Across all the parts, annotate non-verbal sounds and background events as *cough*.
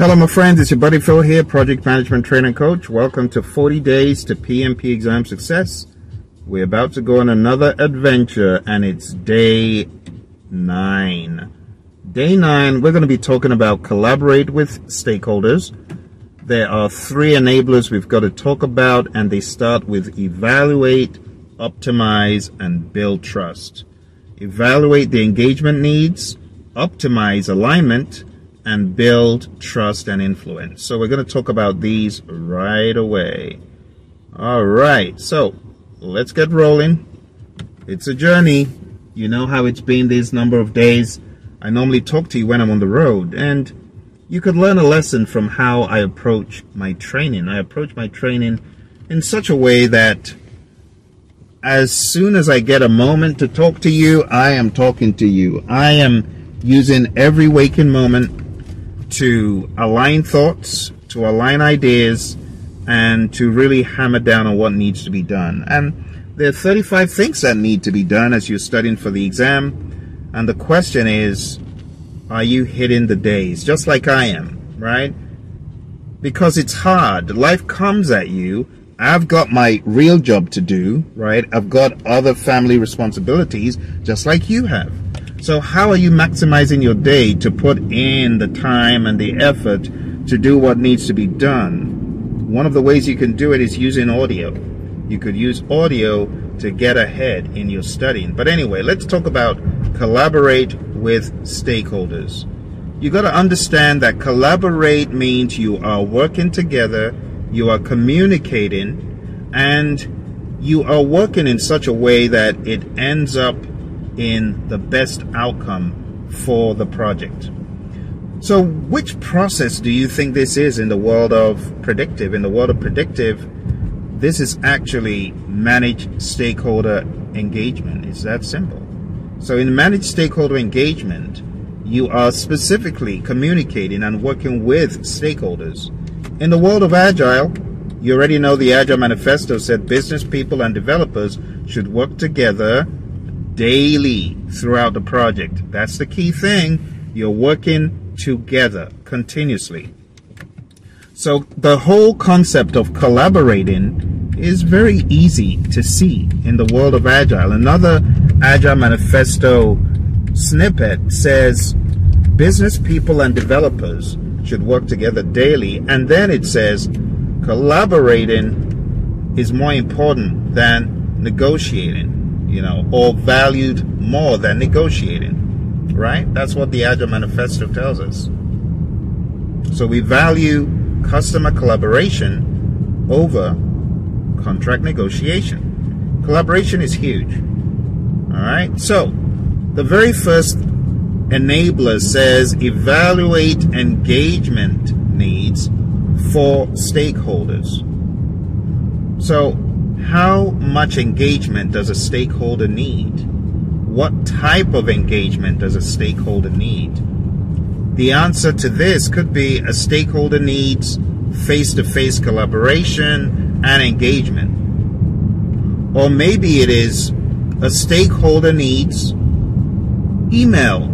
Hello, my friends. It's your buddy Phil here, Project Management Trainer Coach. Welcome to 40 Days to PMP Exam Success. We're about to go on another adventure, and it's day nine. Day nine, we're going to be talking about collaborate with stakeholders. There are three enablers we've got to talk about, and they start with evaluate, optimize, and build trust. Evaluate the engagement needs, optimize alignment, and build trust and influence. So we're going to talk about these right away. All right. So let's get rolling. It's a journey. You know how it's been these number of days. I normally talk to you when I'm on the road and you could learn a lesson from how I approach my training. I approach my training in such a way that as soon as I get a moment to talk to you, I am talking to you. I am using every waking moment to align thoughts, to align ideas, and to really hammer down on what needs to be done. And there are 35 things that need to be done as you're studying for the exam. And the question is, are you hitting the days? Just like I am, right? Because it's hard. Life comes at you. I've got my real job to do, right? I've got other family responsibilities, just like you have. So how are you maximizing your day to put in the time and the effort to do what needs to be done? One of the ways you can do it is using audio. You could use audio to get ahead in your studying. But anyway, let's talk about collaborate with stakeholders. You got to understand that collaborate means you are working together, you are communicating, and you are working in such a way that it ends up in the best outcome for the project. So, which process do you think this is in the world of predictive? In the world of predictive, this is actually managed stakeholder engagement. It's that simple. So, in managed stakeholder engagement, you are specifically communicating and working with stakeholders. In the world of Agile, you already know the Agile Manifesto said business people and developers should work together daily throughout the project. That's the key thing. You're working together continuously. So the whole concept of collaborating is very easy to see in the world of Agile. Another Agile Manifesto snippet says business people and developers should work together daily. And then it says collaborating is more important than negotiating you know, or valued more than negotiating, right? That's what the Agile Manifesto tells us. So we value customer collaboration over contract negotiation. Collaboration is huge. All right. So the very first enabler says evaluate engagement needs for stakeholders. So how much engagement does a stakeholder need? What type of engagement does a stakeholder need? The answer to this could be a stakeholder needs face to face collaboration and engagement. Or maybe it is a stakeholder needs email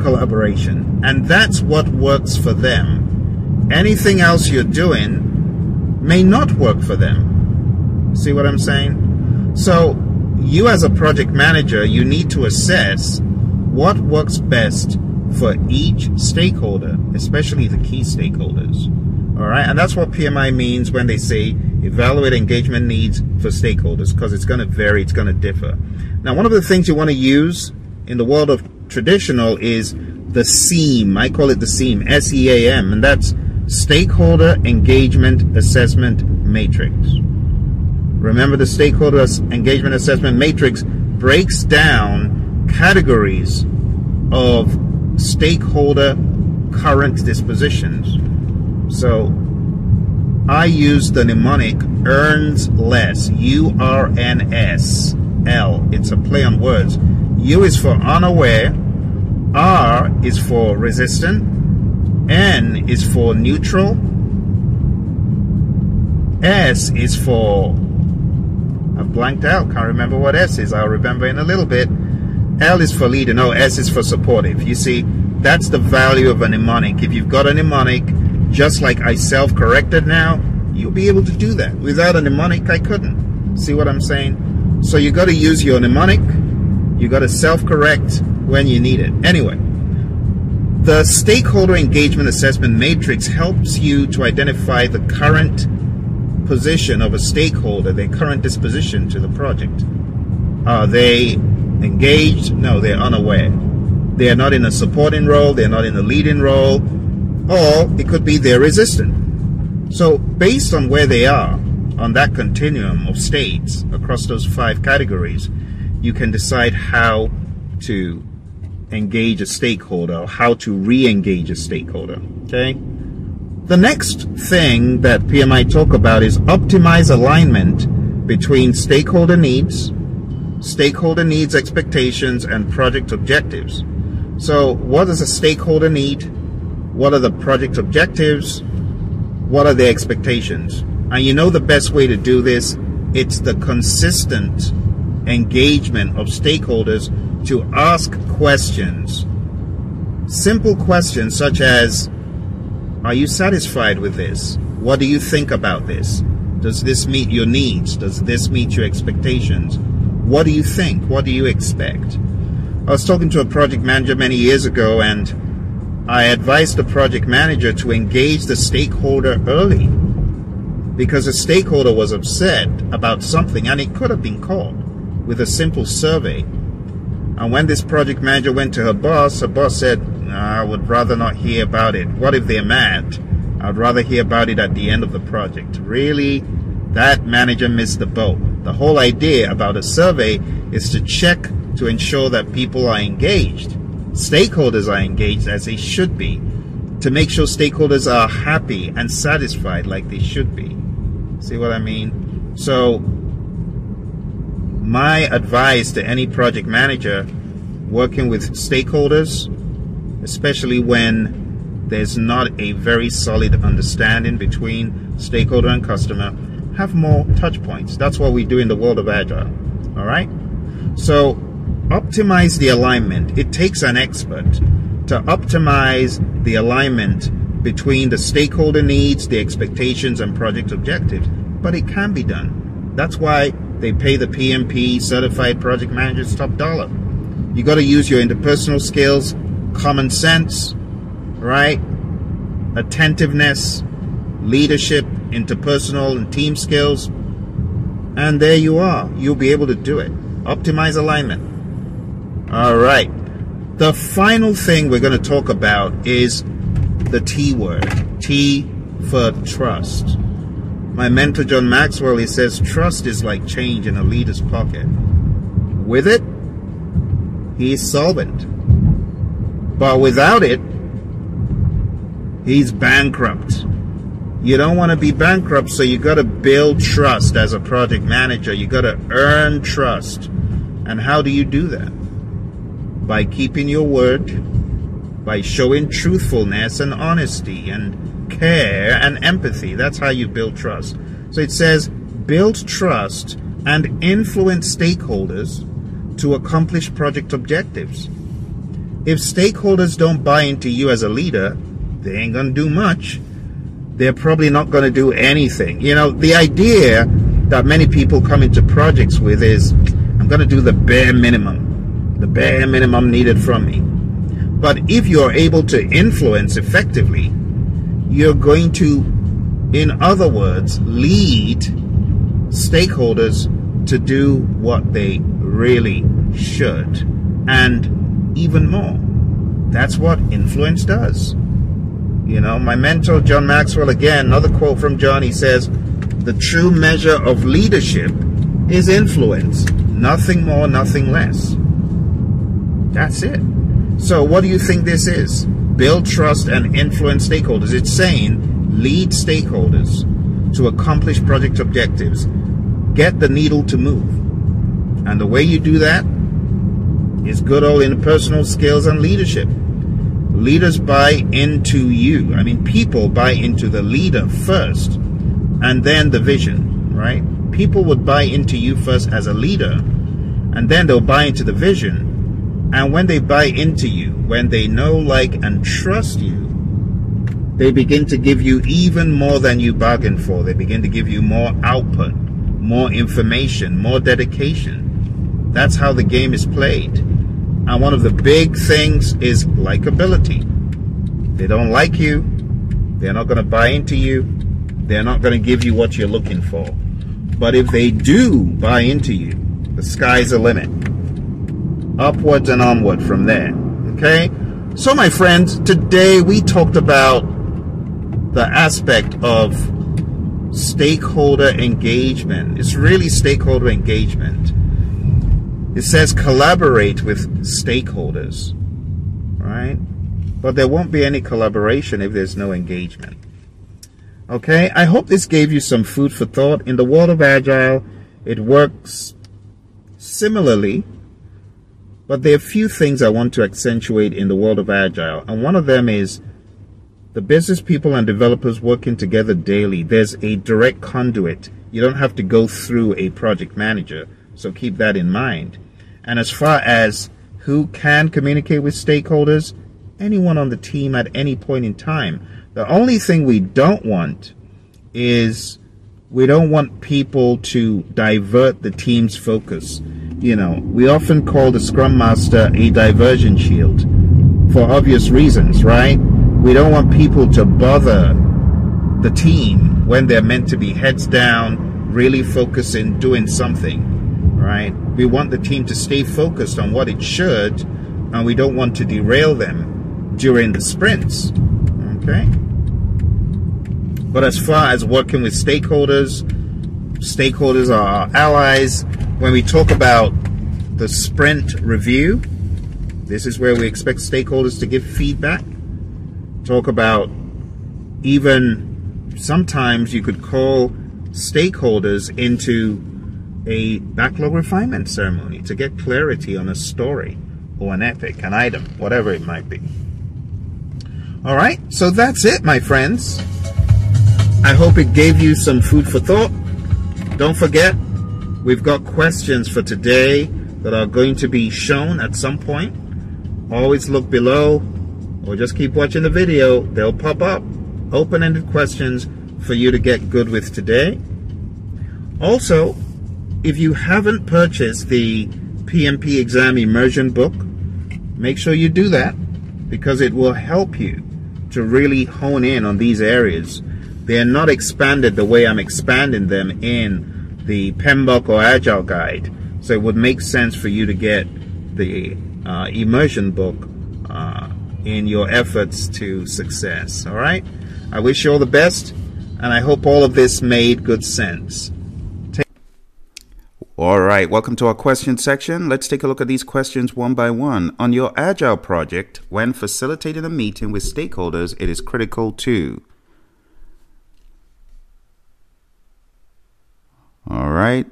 collaboration, and that's what works for them. Anything else you're doing may not work for them. See what I'm saying? So, you as a project manager, you need to assess what works best for each stakeholder, especially the key stakeholders. All right, and that's what PMI means when they say evaluate engagement needs for stakeholders because it's going to vary, it's going to differ. Now, one of the things you want to use in the world of traditional is the SEAM. I call it the SEAM, S E A M, and that's Stakeholder Engagement Assessment Matrix. Remember, the stakeholder engagement assessment matrix breaks down categories of stakeholder current dispositions. So I use the mnemonic earns less, U R N S L. It's a play on words. U is for unaware, R is for resistant, N is for neutral, S is for I've blanked out. Can't remember what S is. I'll remember in a little bit. L is for leader. No, S is for supportive. You see, That's the value of a mnemonic. If you've got a mnemonic, just like I self corrected now, you'll be able to do that. Without a mnemonic, I couldn't. See what I'm saying? So you got to use your mnemonic. You got to self correct when you need it. Anyway, the stakeholder engagement assessment matrix helps you to identify the current position of a stakeholder, their current disposition to the project. Are they engaged? No, they're unaware. They are not in a supporting role, they're not in a leading role, or it could be they're resistant. So, based on where they are on that continuum of states across those five categories, you can decide how to engage a stakeholder or how to re-engage a stakeholder. Okay. The next thing that PMI talk about is optimize alignment between stakeholder needs, stakeholder needs expectations, and project objectives. So, what does a stakeholder need? What are the project objectives? What are their expectations? And you know the best way to do this? It's the consistent engagement of stakeholders to ask questions. Simple questions such as Are you satisfied with this? What do you think about this? Does this meet your needs? Does this meet your expectations? What do you think? What do you expect? I was talking to a project manager many years ago and I advised the project manager to engage the stakeholder early because the stakeholder was upset about something and it could have been called with a simple survey and when this project manager went to her boss, her boss said, I would rather not hear about it. What if they're mad? I'd rather hear about it at the end of the project. Really? That manager missed the boat. The whole idea about a survey is to check to ensure that people are engaged. Stakeholders are engaged as they should be. To make sure stakeholders are happy and satisfied like they should be. See what I mean? So my advice to any project manager working with stakeholders, especially when there's not a very solid understanding between stakeholder and customer, have more touch points. That's what we do in the world of Agile. All right? So, optimize the alignment. It takes an expert to optimize the alignment between the stakeholder needs, the expectations, and project objectives. But it can be done. That's why they pay the PMP certified project managers top dollar. You got to use your interpersonal skills, common sense, right? Attentiveness, leadership, interpersonal and team skills. And there you are. You'll be able to do it. Optimize alignment. All right. The final thing we're going to talk about is the T word. T for trust. My mentor, John Maxwell, he says, trust is like change in a leader's pocket. With it, he's solvent. But without it, he's bankrupt. You don't want to be bankrupt, so you got to build trust as a project manager. You got to earn trust. And how do you do that? By keeping your word, by showing truthfulness and honesty and care and empathy. That's how you build trust. So it says build trust and influence stakeholders to accomplish project objectives. If stakeholders don't buy into you as a leader, they ain't going to do much. They're probably not going to do anything. You know, the idea that many people come into projects with is I'm going to do the bare minimum, the bare minimum needed from me. But if you're able to influence effectively, you're going to, in other words, lead stakeholders to do what they really should and even more. That's what influence does. You know, my mentor, John Maxwell, again, another quote from John, he says, The true measure of leadership is influence, nothing more, nothing less. That's it. So, what do you think this is? build trust and influence stakeholders. It's saying lead stakeholders to accomplish project objectives. Get the needle to move. And the way you do that is good old interpersonal skills and leadership. Leaders buy into you. I mean, people buy into the leader first and then the vision, right? People would buy into you first as a leader and then they'll buy into the vision And when they buy into you, when they know, like, and trust you, they begin to give you even more than you bargained for. They begin to give you more output, more information, more dedication. That's how the game is played. And one of the big things is likability. They don't like you. They're not going to buy into you. They're not going to give you what you're looking for. But if they do buy into you, the sky's the limit. Upwards and onward from there. Okay? So, my friends, today we talked about the aspect of stakeholder engagement. It's really stakeholder engagement. It says collaborate with stakeholders, right? But there won't be any collaboration if there's no engagement. Okay, I hope this gave you some food for thought. In the world of Agile, it works similarly, but there are a few things I want to accentuate in the world of Agile, and one of them is the business people and developers working together daily, there's a direct conduit. You don't have to go through a project manager. So keep that in mind. And as far as who can communicate with stakeholders, anyone on the team at any point in time. The only thing we don't want is we don't want people to divert the team's focus. You know, we often call the Scrum Master a diversion shield for obvious reasons, right? We don't want people to bother the team when they're meant to be heads down, really focusing, doing something, right? We want the team to stay focused on what it should, and we don't want to derail them during the sprints, okay? But as far as working with stakeholders, stakeholders are our allies. When we talk about the sprint review, this is where we expect stakeholders to give feedback talk about even sometimes you could call stakeholders into a backlog refinement ceremony to get clarity on a story or an epic, an item, whatever it might be. All right, so that's it, my friends. I hope it gave you some food for thought. Don't forget, we've got questions for today that are going to be shown at some point. Always look below or just keep watching the video. They'll pop up open-ended questions for you to get good with today. Also, if you haven't purchased the PMP exam immersion book, make sure you do that because it will help you to really hone in on these areas. They are not expanded the way I'm expanding them in the PMBOK or Agile Guide. So it would make sense for you to get the uh, immersion book uh, in your efforts to success. All right? I wish you all the best, and I hope all of this made good sense. All right, welcome to our question section. Let's take a look at these questions one by one. On your Agile project, when facilitating a meeting with stakeholders, it is critical to. All right.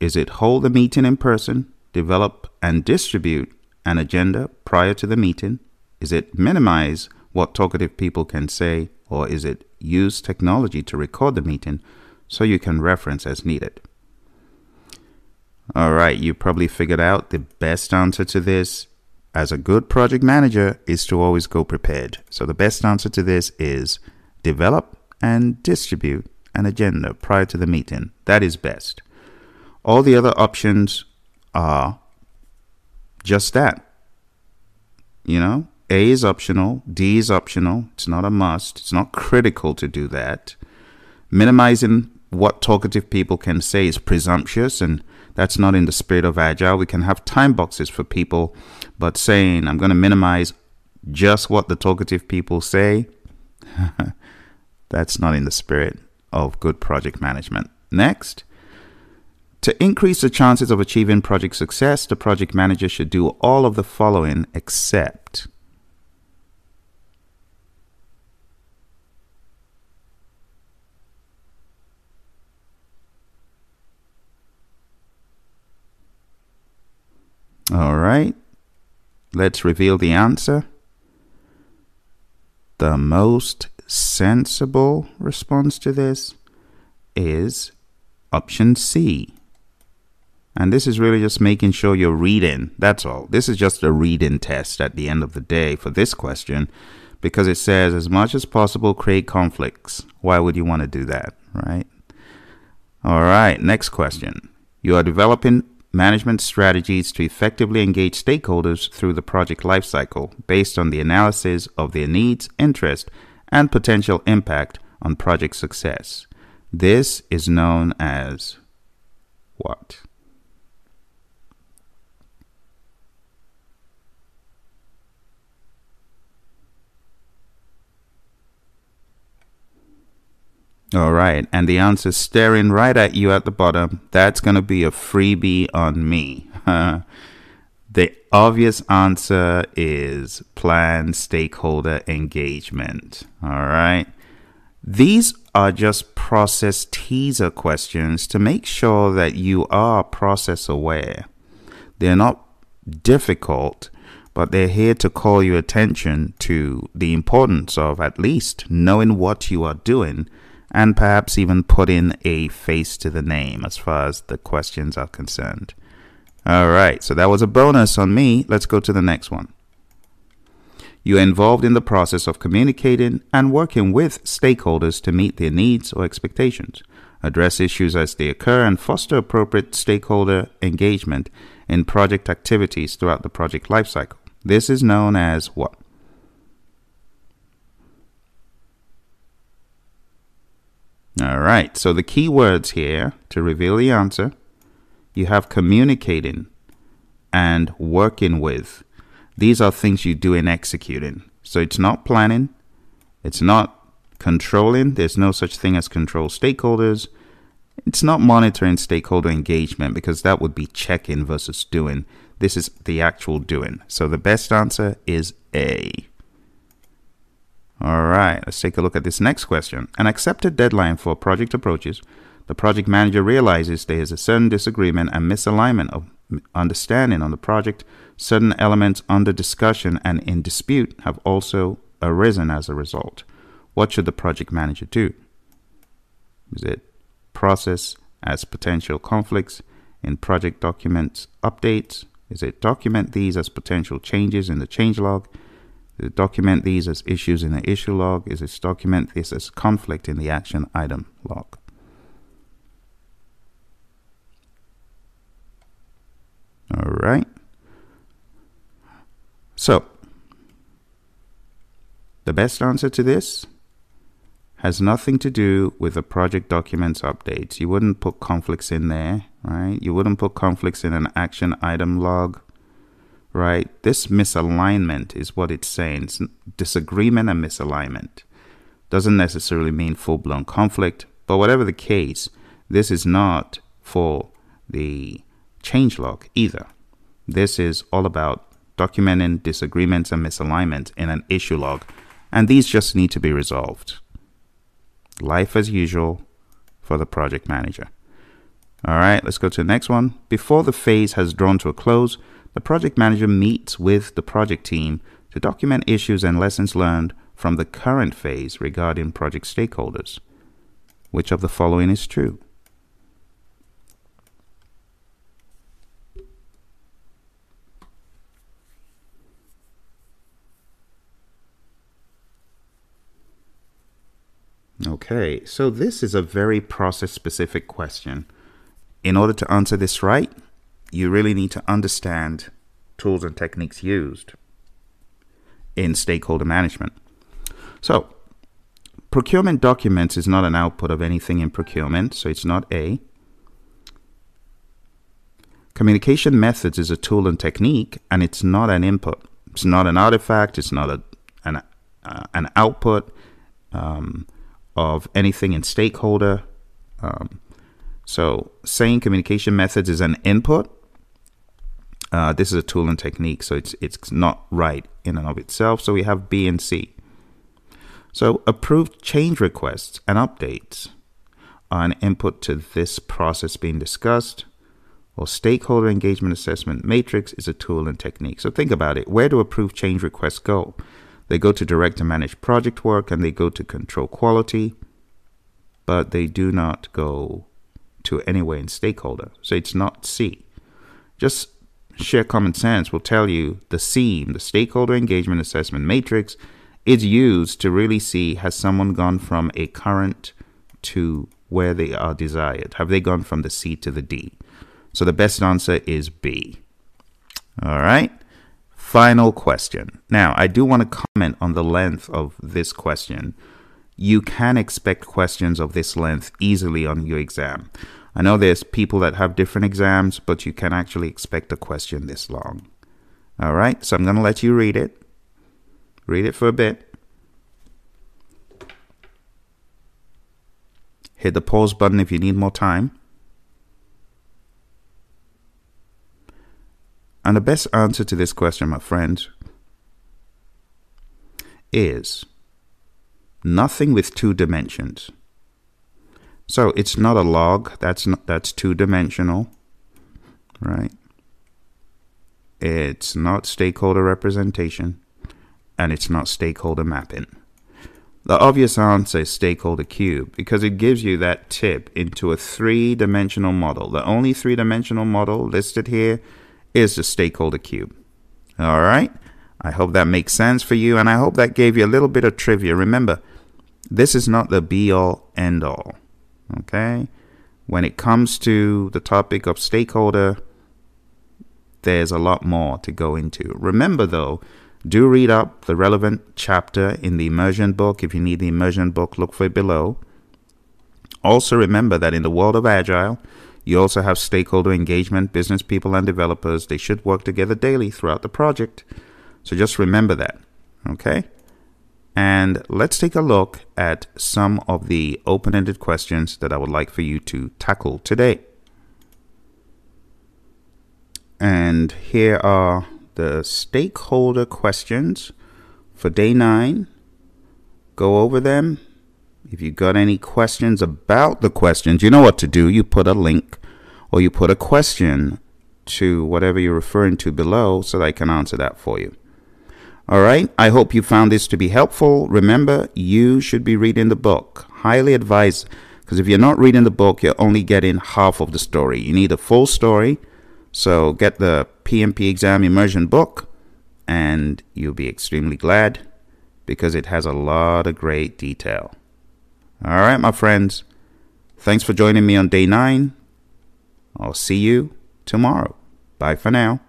Is it hold the meeting in person, develop and distribute an agenda prior to the meeting, is it minimize what talkative people can say, or is it use technology to record the meeting so you can reference as needed? All right, you probably figured out the best answer to this as a good project manager is to always go prepared. So the best answer to this is develop and distribute an agenda prior to the meeting. That is best. All the other options are just that. You know, a is optional, D is optional. It's not a must. It's not critical to do that. Minimizing what talkative people can say is presumptuous, and that's not in the spirit of Agile. We can have time boxes for people, but saying, I'm going to minimize just what the talkative people say, *laughs* that's not in the spirit of good project management. Next, to increase the chances of achieving project success, the project manager should do all of the following except All right. Let's reveal the answer. The most sensible response to this is option C. And this is really just making sure you're reading. That's all. This is just a reading test at the end of the day for this question because it says as much as possible create conflicts. Why would you want to do that, right? All right, next question. You are developing management strategies to effectively engage stakeholders through the project lifecycle based on the analysis of their needs, interest, and potential impact on project success. This is known as what? All right, and the answer staring right at you at the bottom. That's going to be a freebie on me. *laughs* the obvious answer is plan stakeholder engagement. All right. These are just process teaser questions to make sure that you are process aware. They're not difficult, but they're here to call your attention to the importance of at least knowing what you are doing and perhaps even put in a face to the name as far as the questions are concerned. All right, so that was a bonus on me. Let's go to the next one. You are involved in the process of communicating and working with stakeholders to meet their needs or expectations, address issues as they occur, and foster appropriate stakeholder engagement in project activities throughout the project lifecycle. This is known as what? All right, so the key words here to reveal the answer you have communicating and working with. These are things you do in executing. So it's not planning, it's not controlling, there's no such thing as control stakeholders. It's not monitoring stakeholder engagement because that would be checking versus doing. This is the actual doing. So the best answer is A. All right, let's take a look at this next question. An accepted deadline for project approaches. The project manager realizes there is a certain disagreement and misalignment of understanding on the project. Certain elements under discussion and in dispute have also arisen as a result. What should the project manager do? Is it process as potential conflicts in project documents updates? Is it document these as potential changes in the change log? Document these as issues in the issue log? Is it document this as conflict in the action item log? All right. So, the best answer to this has nothing to do with the project documents updates. You wouldn't put conflicts in there, right? You wouldn't put conflicts in an action item log right? This misalignment is what it's saying. It's disagreement and misalignment. Doesn't necessarily mean full blown conflict, but whatever the case, this is not for the change log either. This is all about documenting disagreements and misalignment in an issue log, and these just need to be resolved. Life as usual for the project manager. All right, let's go to the next one. Before the phase has drawn to a close, the project manager meets with the project team to document issues and lessons learned from the current phase regarding project stakeholders. Which of the following is true? Okay, so this is a very process specific question. In order to answer this right, you really need to understand tools and techniques used in stakeholder management. So, procurement documents is not an output of anything in procurement, so it's not A. Communication methods is a tool and technique, and it's not an input. It's not an artifact. It's not a an uh, an output um, of anything in stakeholder. Um, so, saying communication methods is an input uh, this is a tool and technique, so it's it's not right in and of itself. So we have B and C. So approved change requests and updates are an input to this process being discussed. Or stakeholder engagement assessment matrix is a tool and technique. So think about it. Where do approved change requests go? They go to direct and manage project work and they go to control quality, but they do not go to anywhere in stakeholder. So it's not C. Just sheer common sense will tell you the SEAM, the stakeholder engagement assessment matrix, is used to really see has someone gone from a current to where they are desired? Have they gone from the C to the D? So the best answer is B. All right. Final question. Now, I do want to comment on the length of this question. You can expect questions of this length easily on your exam. I know there's people that have different exams, but you can actually expect a question this long. All right, so I'm going to let you read it. Read it for a bit. Hit the pause button if you need more time. And the best answer to this question, my friend, is nothing with two dimensions. So it's not a log. That's not, that's two dimensional, right? It's not stakeholder representation, and it's not stakeholder mapping. The obvious answer is stakeholder cube because it gives you that tip into a three dimensional model. The only three dimensional model listed here is the stakeholder cube. All right. I hope that makes sense for you, and I hope that gave you a little bit of trivia. Remember, this is not the be all end all. Okay? When it comes to the topic of stakeholder, there's a lot more to go into. Remember, though, do read up the relevant chapter in the immersion book. If you need the immersion book, look for it below. Also, remember that in the world of Agile, you also have stakeholder engagement, business people, and developers. They should work together daily throughout the project. So just remember that. Okay? And let's take a look at some of the open ended questions that I would like for you to tackle today. And here are the stakeholder questions for day nine. Go over them. If you got any questions about the questions, you know what to do. You put a link or you put a question to whatever you're referring to below so that I can answer that for you. All right. I hope you found this to be helpful. Remember, you should be reading the book. Highly advise, because if you're not reading the book, you're only getting half of the story. You need a full story. So get the PMP exam immersion book, and you'll be extremely glad because it has a lot of great detail. All right, my friends. Thanks for joining me on day nine. I'll see you tomorrow. Bye for now.